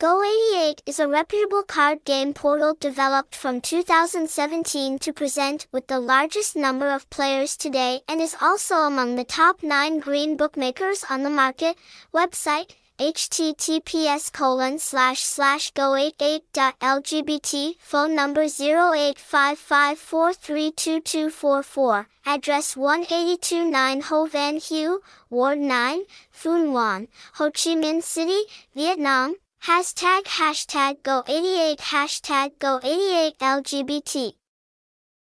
Go88 is a reputable card game portal developed from 2017 to present with the largest number of players today and is also among the top 9 green bookmakers on the market. Website https colon slash slash go88.lgbt phone number 0855432244 address 1829 Ho Van Hue Ward 9 Phu Nhuan Ho Chi Minh City Vietnam Hashtag hashtag go88 hashtag go88 LGBT